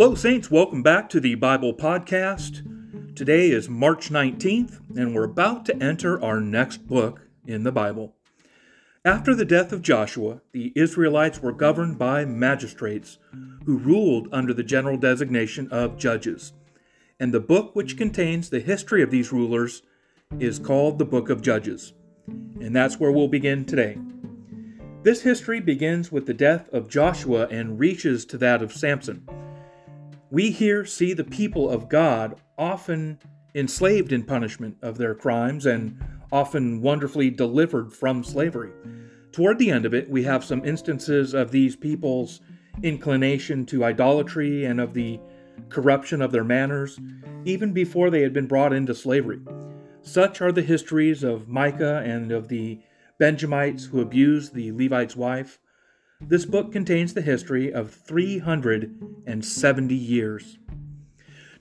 Hello, Saints. Welcome back to the Bible Podcast. Today is March 19th, and we're about to enter our next book in the Bible. After the death of Joshua, the Israelites were governed by magistrates who ruled under the general designation of judges. And the book which contains the history of these rulers is called the Book of Judges. And that's where we'll begin today. This history begins with the death of Joshua and reaches to that of Samson. We here see the people of God often enslaved in punishment of their crimes and often wonderfully delivered from slavery. Toward the end of it, we have some instances of these people's inclination to idolatry and of the corruption of their manners, even before they had been brought into slavery. Such are the histories of Micah and of the Benjamites who abused the Levite's wife. This book contains the history of 370 years.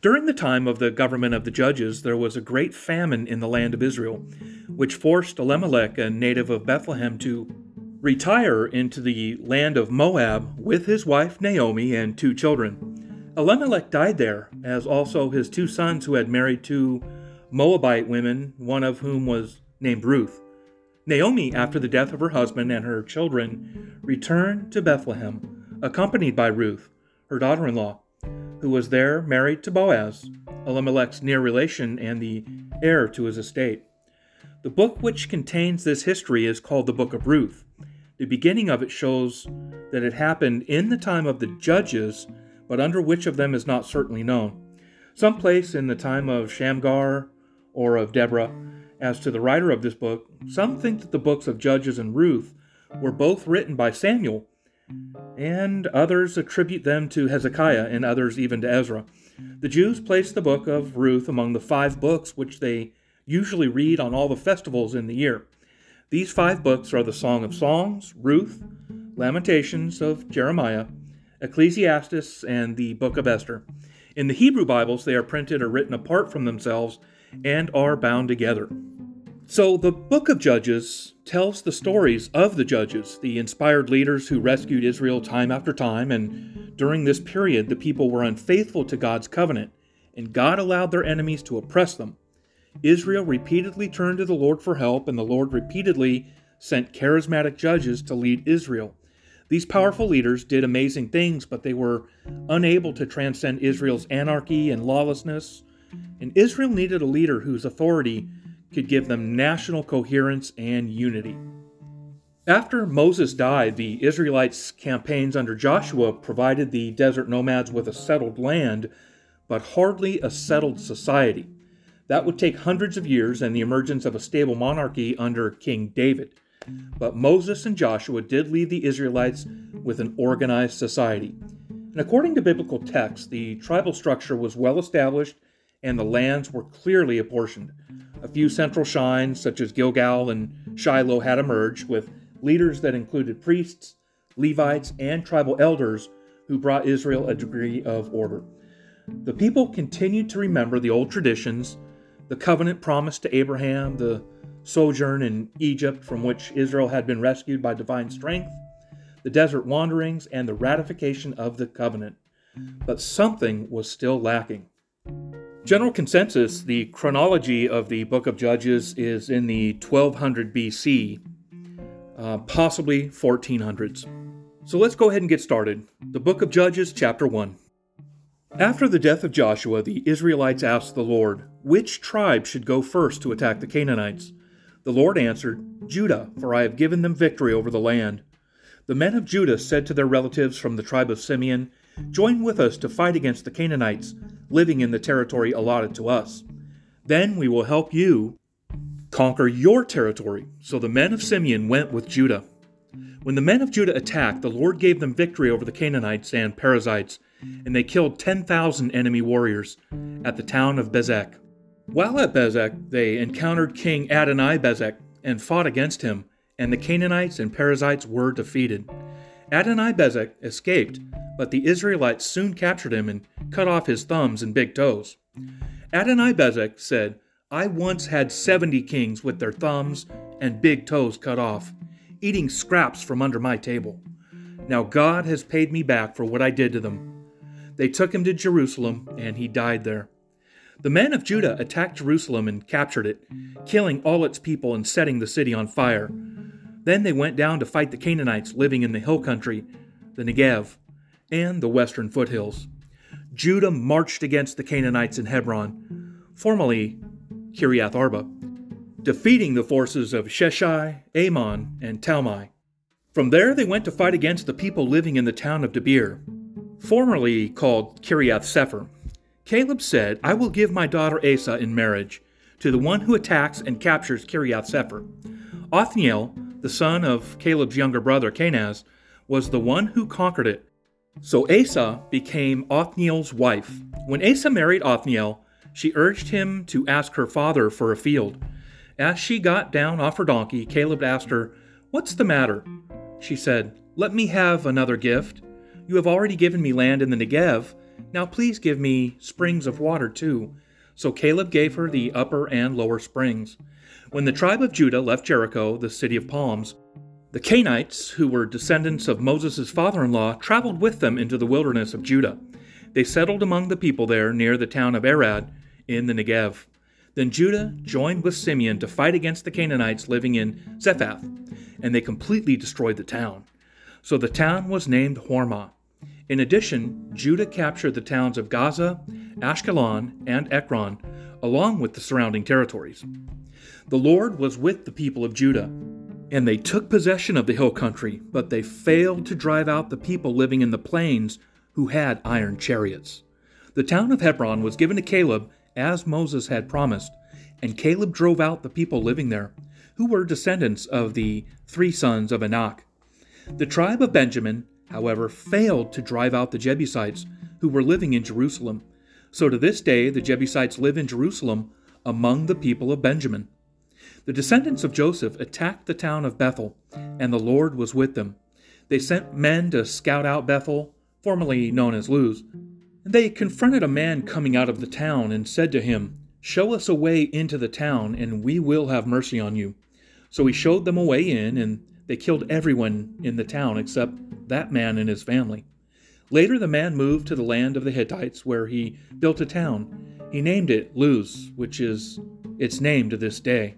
During the time of the government of the judges, there was a great famine in the land of Israel, which forced Elimelech, a native of Bethlehem, to retire into the land of Moab with his wife Naomi and two children. Elimelech died there, as also his two sons who had married two Moabite women, one of whom was named Ruth. Naomi, after the death of her husband and her children, returned to Bethlehem, accompanied by Ruth, her daughter in law, who was there married to Boaz, Elimelech's near relation and the heir to his estate. The book which contains this history is called the Book of Ruth. The beginning of it shows that it happened in the time of the judges, but under which of them is not certainly known. Some place in the time of Shamgar or of Deborah, as to the writer of this book, some think that the books of Judges and Ruth were both written by Samuel, and others attribute them to Hezekiah, and others even to Ezra. The Jews place the book of Ruth among the five books which they usually read on all the festivals in the year. These five books are the Song of Songs, Ruth, Lamentations of Jeremiah, Ecclesiastes, and the Book of Esther. In the Hebrew Bibles, they are printed or written apart from themselves and are bound together. So, the book of Judges tells the stories of the judges, the inspired leaders who rescued Israel time after time, and during this period, the people were unfaithful to God's covenant, and God allowed their enemies to oppress them. Israel repeatedly turned to the Lord for help, and the Lord repeatedly sent charismatic judges to lead Israel. These powerful leaders did amazing things, but they were unable to transcend Israel's anarchy and lawlessness. And Israel needed a leader whose authority could give them national coherence and unity. After Moses died, the Israelites' campaigns under Joshua provided the desert nomads with a settled land, but hardly a settled society. That would take hundreds of years and the emergence of a stable monarchy under King David. But Moses and Joshua did leave the Israelites with an organized society. And according to biblical texts, the tribal structure was well established and the lands were clearly apportioned. A few central shrines, such as Gilgal and Shiloh, had emerged, with leaders that included priests, Levites, and tribal elders who brought Israel a degree of order. The people continued to remember the old traditions, the covenant promised to Abraham, the sojourn in Egypt from which Israel had been rescued by divine strength, the desert wanderings, and the ratification of the covenant. But something was still lacking. General consensus the chronology of the book of Judges is in the 1200 BC, uh, possibly 1400s. So let's go ahead and get started. The book of Judges, chapter 1. After the death of Joshua, the Israelites asked the Lord, Which tribe should go first to attack the Canaanites? The Lord answered, Judah, for I have given them victory over the land. The men of Judah said to their relatives from the tribe of Simeon, Join with us to fight against the Canaanites living in the territory allotted to us. Then we will help you conquer your territory. So the men of Simeon went with Judah. When the men of Judah attacked, the Lord gave them victory over the Canaanites and Perizzites, and they killed 10,000 enemy warriors at the town of Bezek. While at Bezek, they encountered King Adoni Bezek and fought against him, and the Canaanites and Perizzites were defeated. Adoni Bezek escaped, but the Israelites soon captured him and cut off his thumbs and big toes. Adoni Bezek said, I once had 70 kings with their thumbs and big toes cut off, eating scraps from under my table. Now God has paid me back for what I did to them. They took him to Jerusalem, and he died there. The men of Judah attacked Jerusalem and captured it, killing all its people and setting the city on fire. Then they went down to fight the Canaanites living in the hill country, the Negev, and the western foothills. Judah marched against the Canaanites in Hebron, formerly Kiriath Arba, defeating the forces of Sheshai, Ahiman, and Talmai. From there they went to fight against the people living in the town of Debir, formerly called Kiriath Sepher. Caleb said, I will give my daughter Asa in marriage to the one who attacks and captures Kiriath Sepher. Othniel, the son of Caleb's younger brother Kenaz, was the one who conquered it. So Asa became Othniel's wife. When Asa married Othniel, she urged him to ask her father for a field. As she got down off her donkey, Caleb asked her, What's the matter? She said, Let me have another gift. You have already given me land in the Negev. Now please give me springs of water too. So Caleb gave her the upper and lower springs. When the tribe of Judah left Jericho, the city of palms, the Kenites, who were descendants of Moses' father in law, traveled with them into the wilderness of Judah. They settled among the people there near the town of Arad in the Negev. Then Judah joined with Simeon to fight against the Canaanites living in Zephath, and they completely destroyed the town. So the town was named Hormah. In addition, Judah captured the towns of Gaza, Ashkelon, and Ekron, along with the surrounding territories. The Lord was with the people of Judah and they took possession of the hill country, but they failed to drive out the people living in the plains who had iron chariots. The town of Hebron was given to Caleb as Moses had promised, and Caleb drove out the people living there, who were descendants of the three sons of Anak. The tribe of Benjamin, however, failed to drive out the Jebusites who were living in Jerusalem. So to this day, the Jebusites live in Jerusalem among the people of Benjamin. The descendants of Joseph attacked the town of Bethel, and the Lord was with them. They sent men to scout out Bethel, formerly known as Luz. They confronted a man coming out of the town and said to him, Show us a way into the town, and we will have mercy on you. So he showed them a way in, and they killed everyone in the town except that man and his family. Later, the man moved to the land of the Hittites, where he built a town. He named it Luz, which is its name to this day.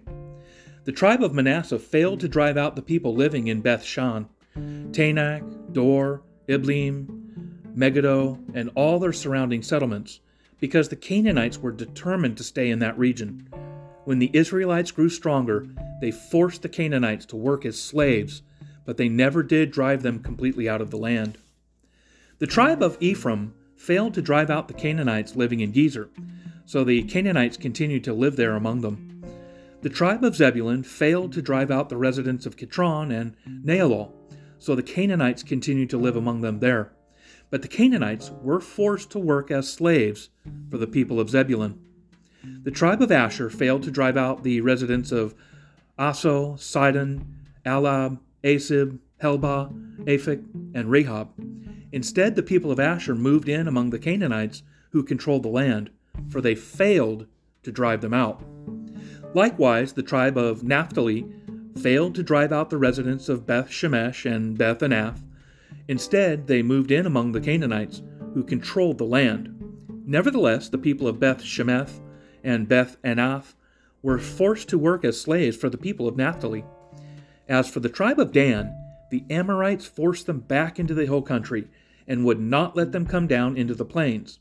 The tribe of Manasseh failed to drive out the people living in Beth Shan, Taanach, Dor, Ibleam, Megiddo, and all their surrounding settlements, because the Canaanites were determined to stay in that region. When the Israelites grew stronger, they forced the Canaanites to work as slaves, but they never did drive them completely out of the land. The tribe of Ephraim failed to drive out the Canaanites living in Gezer, so the Canaanites continued to live there among them. The tribe of Zebulun failed to drive out the residents of Kitron and Nahalol, so the Canaanites continued to live among them there. But the Canaanites were forced to work as slaves for the people of Zebulun. The tribe of Asher failed to drive out the residents of Aso, Sidon, Ahlab, Asib, Helbah, Aphek, and Rehob. Instead, the people of Asher moved in among the Canaanites who controlled the land, for they failed to drive them out. Likewise, the tribe of Naphtali failed to drive out the residents of Beth Shemesh and Beth Anath. Instead, they moved in among the Canaanites, who controlled the land. Nevertheless, the people of Beth Shemesh and Beth Anath were forced to work as slaves for the people of Naphtali. As for the tribe of Dan, the Amorites forced them back into the hill country and would not let them come down into the plains.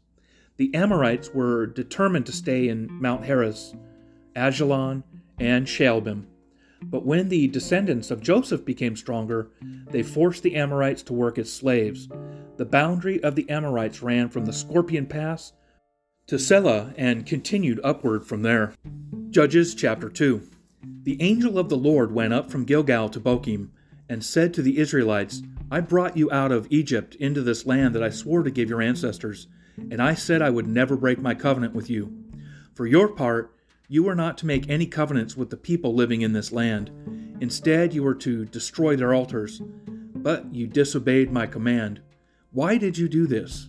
The Amorites were determined to stay in Mount Heres Ajalon, and Shaalbim. But when the descendants of Joseph became stronger, they forced the Amorites to work as slaves. The boundary of the Amorites ran from the Scorpion Pass to Selah and continued upward from there. Judges chapter 2. The angel of the Lord went up from Gilgal to Bochim and said to the Israelites, I brought you out of Egypt into this land that I swore to give your ancestors, and I said I would never break my covenant with you. For your part, you are not to make any covenants with the people living in this land. Instead, you are to destroy their altars. But you disobeyed my command. Why did you do this?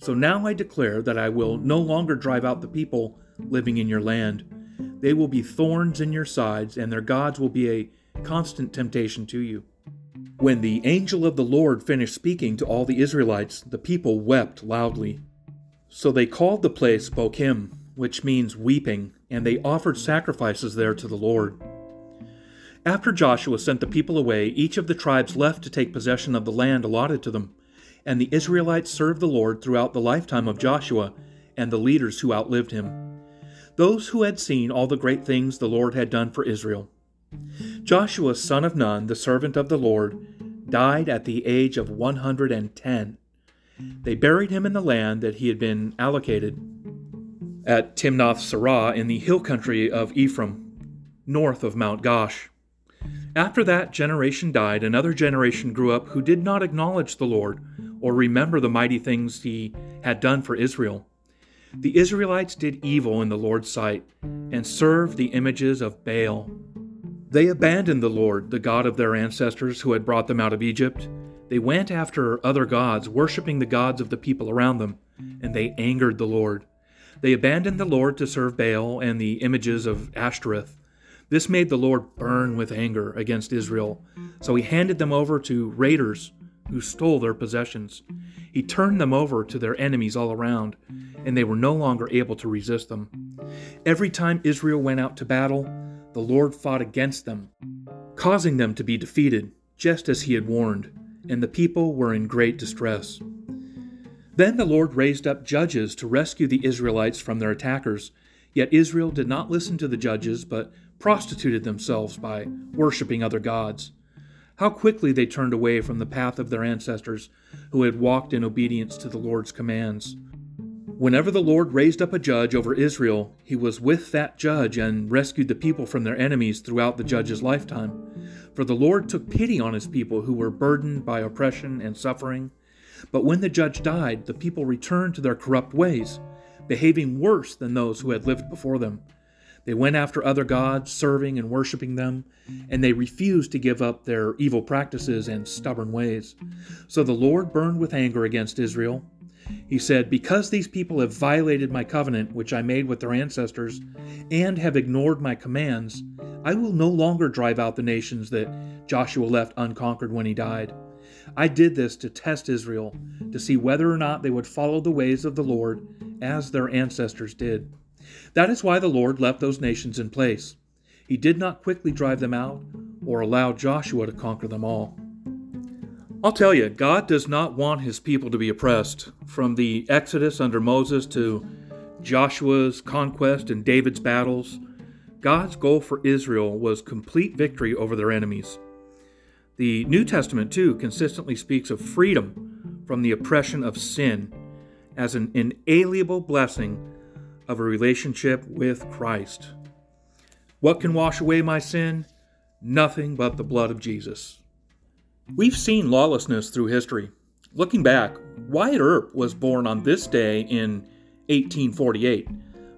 So now I declare that I will no longer drive out the people living in your land. They will be thorns in your sides, and their gods will be a constant temptation to you. When the angel of the Lord finished speaking to all the Israelites, the people wept loudly. So they called the place Bochim, which means weeping, and they offered sacrifices there to the Lord. After Joshua sent the people away, each of the tribes left to take possession of the land allotted to them, and the Israelites served the Lord throughout the lifetime of Joshua and the leaders who outlived him, those who had seen all the great things the Lord had done for Israel. Joshua, son of Nun, the servant of the Lord, died at the age of 110. They buried him in the land that he had been allocated at Timnath Serah in the hill country of Ephraim, north of Mount Gaash. After that generation died, another generation grew up who did not acknowledge the Lord or remember the mighty things he had done for Israel. The Israelites did evil in the Lord's sight and served the images of Baal. They abandoned the Lord, the God of their ancestors who had brought them out of Egypt. They went after other gods, worshiping the gods of the people around them, and they angered the Lord. They abandoned the Lord to serve Baal and the images of Ashtoreth. This made the Lord burn with anger against Israel, so he handed them over to raiders who stole their possessions. He turned them over to their enemies all around, and they were no longer able to resist them. Every time Israel went out to battle, the Lord fought against them, causing them to be defeated, just as he had warned, and the people were in great distress. Then the Lord raised up judges to rescue the Israelites from their attackers. Yet Israel did not listen to the judges, but prostituted themselves by worshiping other gods. How quickly they turned away from the path of their ancestors who had walked in obedience to the Lord's commands. Whenever the Lord raised up a judge over Israel, he was with that judge and rescued the people from their enemies throughout the judge's lifetime. For the Lord took pity on his people who were burdened by oppression and suffering. But when the judge died, the people returned to their corrupt ways, behaving worse than those who had lived before them. They went after other gods, serving and worshiping them, and they refused to give up their evil practices and stubborn ways. So the Lord burned with anger against Israel. He said, Because these people have violated my covenant, which I made with their ancestors, and have ignored my commands, I will no longer drive out the nations that Joshua left unconquered when he died. I did this to test Israel, to see whether or not they would follow the ways of the Lord as their ancestors did. That is why the Lord left those nations in place. He did not quickly drive them out or allow Joshua to conquer them all. I'll tell you, God does not want his people to be oppressed. From the Exodus under Moses to Joshua's conquest and David's battles, God's goal for Israel was complete victory over their enemies. The New Testament, too, consistently speaks of freedom from the oppression of sin as an inalienable blessing of a relationship with Christ. What can wash away my sin? Nothing but the blood of Jesus. We've seen lawlessness through history. Looking back, Wyatt Earp was born on this day in 1848.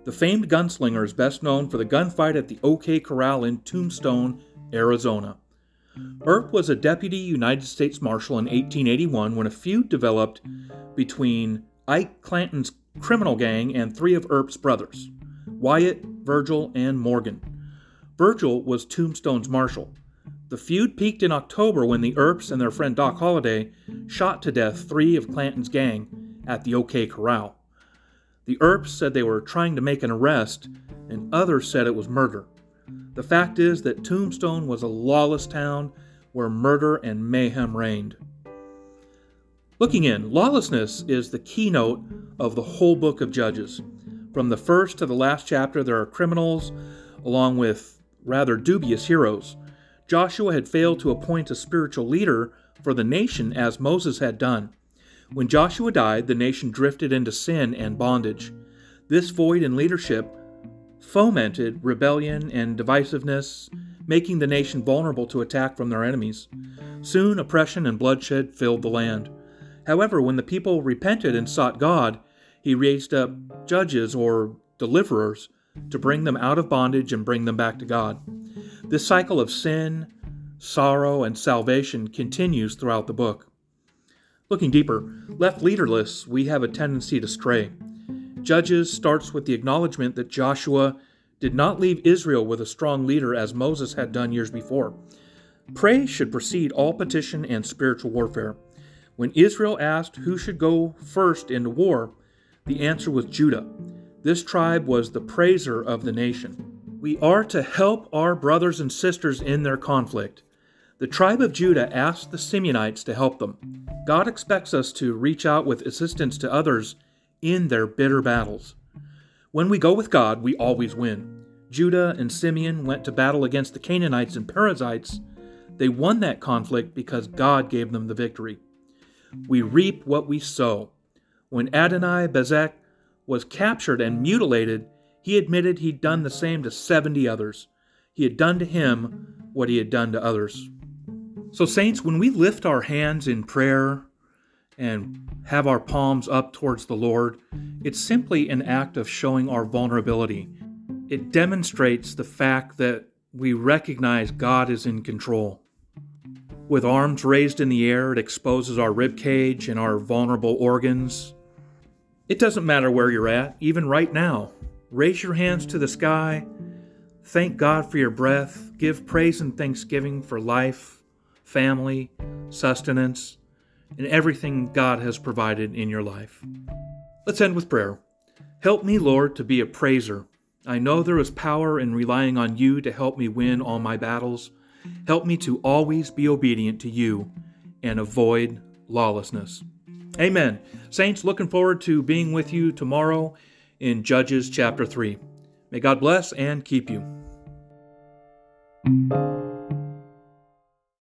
The famed gunslinger is best known for the gunfight at the OK Corral in Tombstone, Arizona. Earp was a deputy United States Marshal in 1881 when a feud developed between Ike Clanton's criminal gang and three of Earp's brothers Wyatt, Virgil, and Morgan. Virgil was Tombstone's marshal. The feud peaked in October when the Earps and their friend Doc Holliday shot to death three of Clanton's gang at the OK Corral. The Earps said they were trying to make an arrest, and others said it was murder. The fact is that Tombstone was a lawless town where murder and mayhem reigned. Looking in, lawlessness is the keynote of the whole book of Judges. From the first to the last chapter, there are criminals, along with rather dubious heroes. Joshua had failed to appoint a spiritual leader for the nation as Moses had done. When Joshua died, the nation drifted into sin and bondage. This void in leadership fomented rebellion and divisiveness, making the nation vulnerable to attack from their enemies. Soon, oppression and bloodshed filled the land. However, when the people repented and sought God, he raised up judges or deliverers to bring them out of bondage and bring them back to God. This cycle of sin, sorrow, and salvation continues throughout the book. Looking deeper, left leaderless, we have a tendency to stray. Judges starts with the acknowledgement that Joshua did not leave Israel with a strong leader as Moses had done years before. Praise should precede all petition and spiritual warfare. When Israel asked who should go first into war, the answer was Judah. This tribe was the praiser of the nation. We are to help our brothers and sisters in their conflict. The tribe of Judah asked the Simeonites to help them. God expects us to reach out with assistance to others in their bitter battles. When we go with God, we always win. Judah and Simeon went to battle against the Canaanites and Perizzites. They won that conflict because God gave them the victory. We reap what we sow. When Adoni Bezek was captured and mutilated, he admitted he'd done the same to 70 others. He had done to him what he had done to others. So, saints, when we lift our hands in prayer and have our palms up towards the Lord, it's simply an act of showing our vulnerability. It demonstrates the fact that we recognize God is in control. With arms raised in the air, it exposes our rib cage and our vulnerable organs. It doesn't matter where you're at, even right now. Raise your hands to the sky. Thank God for your breath. Give praise and thanksgiving for life, family, sustenance, and everything God has provided in your life. Let's end with prayer. Help me, Lord, to be a praiser. I know there is power in relying on you to help me win all my battles. Help me to always be obedient to you and avoid lawlessness. Amen. Saints, looking forward to being with you tomorrow in Judges chapter 3. May God bless and keep you.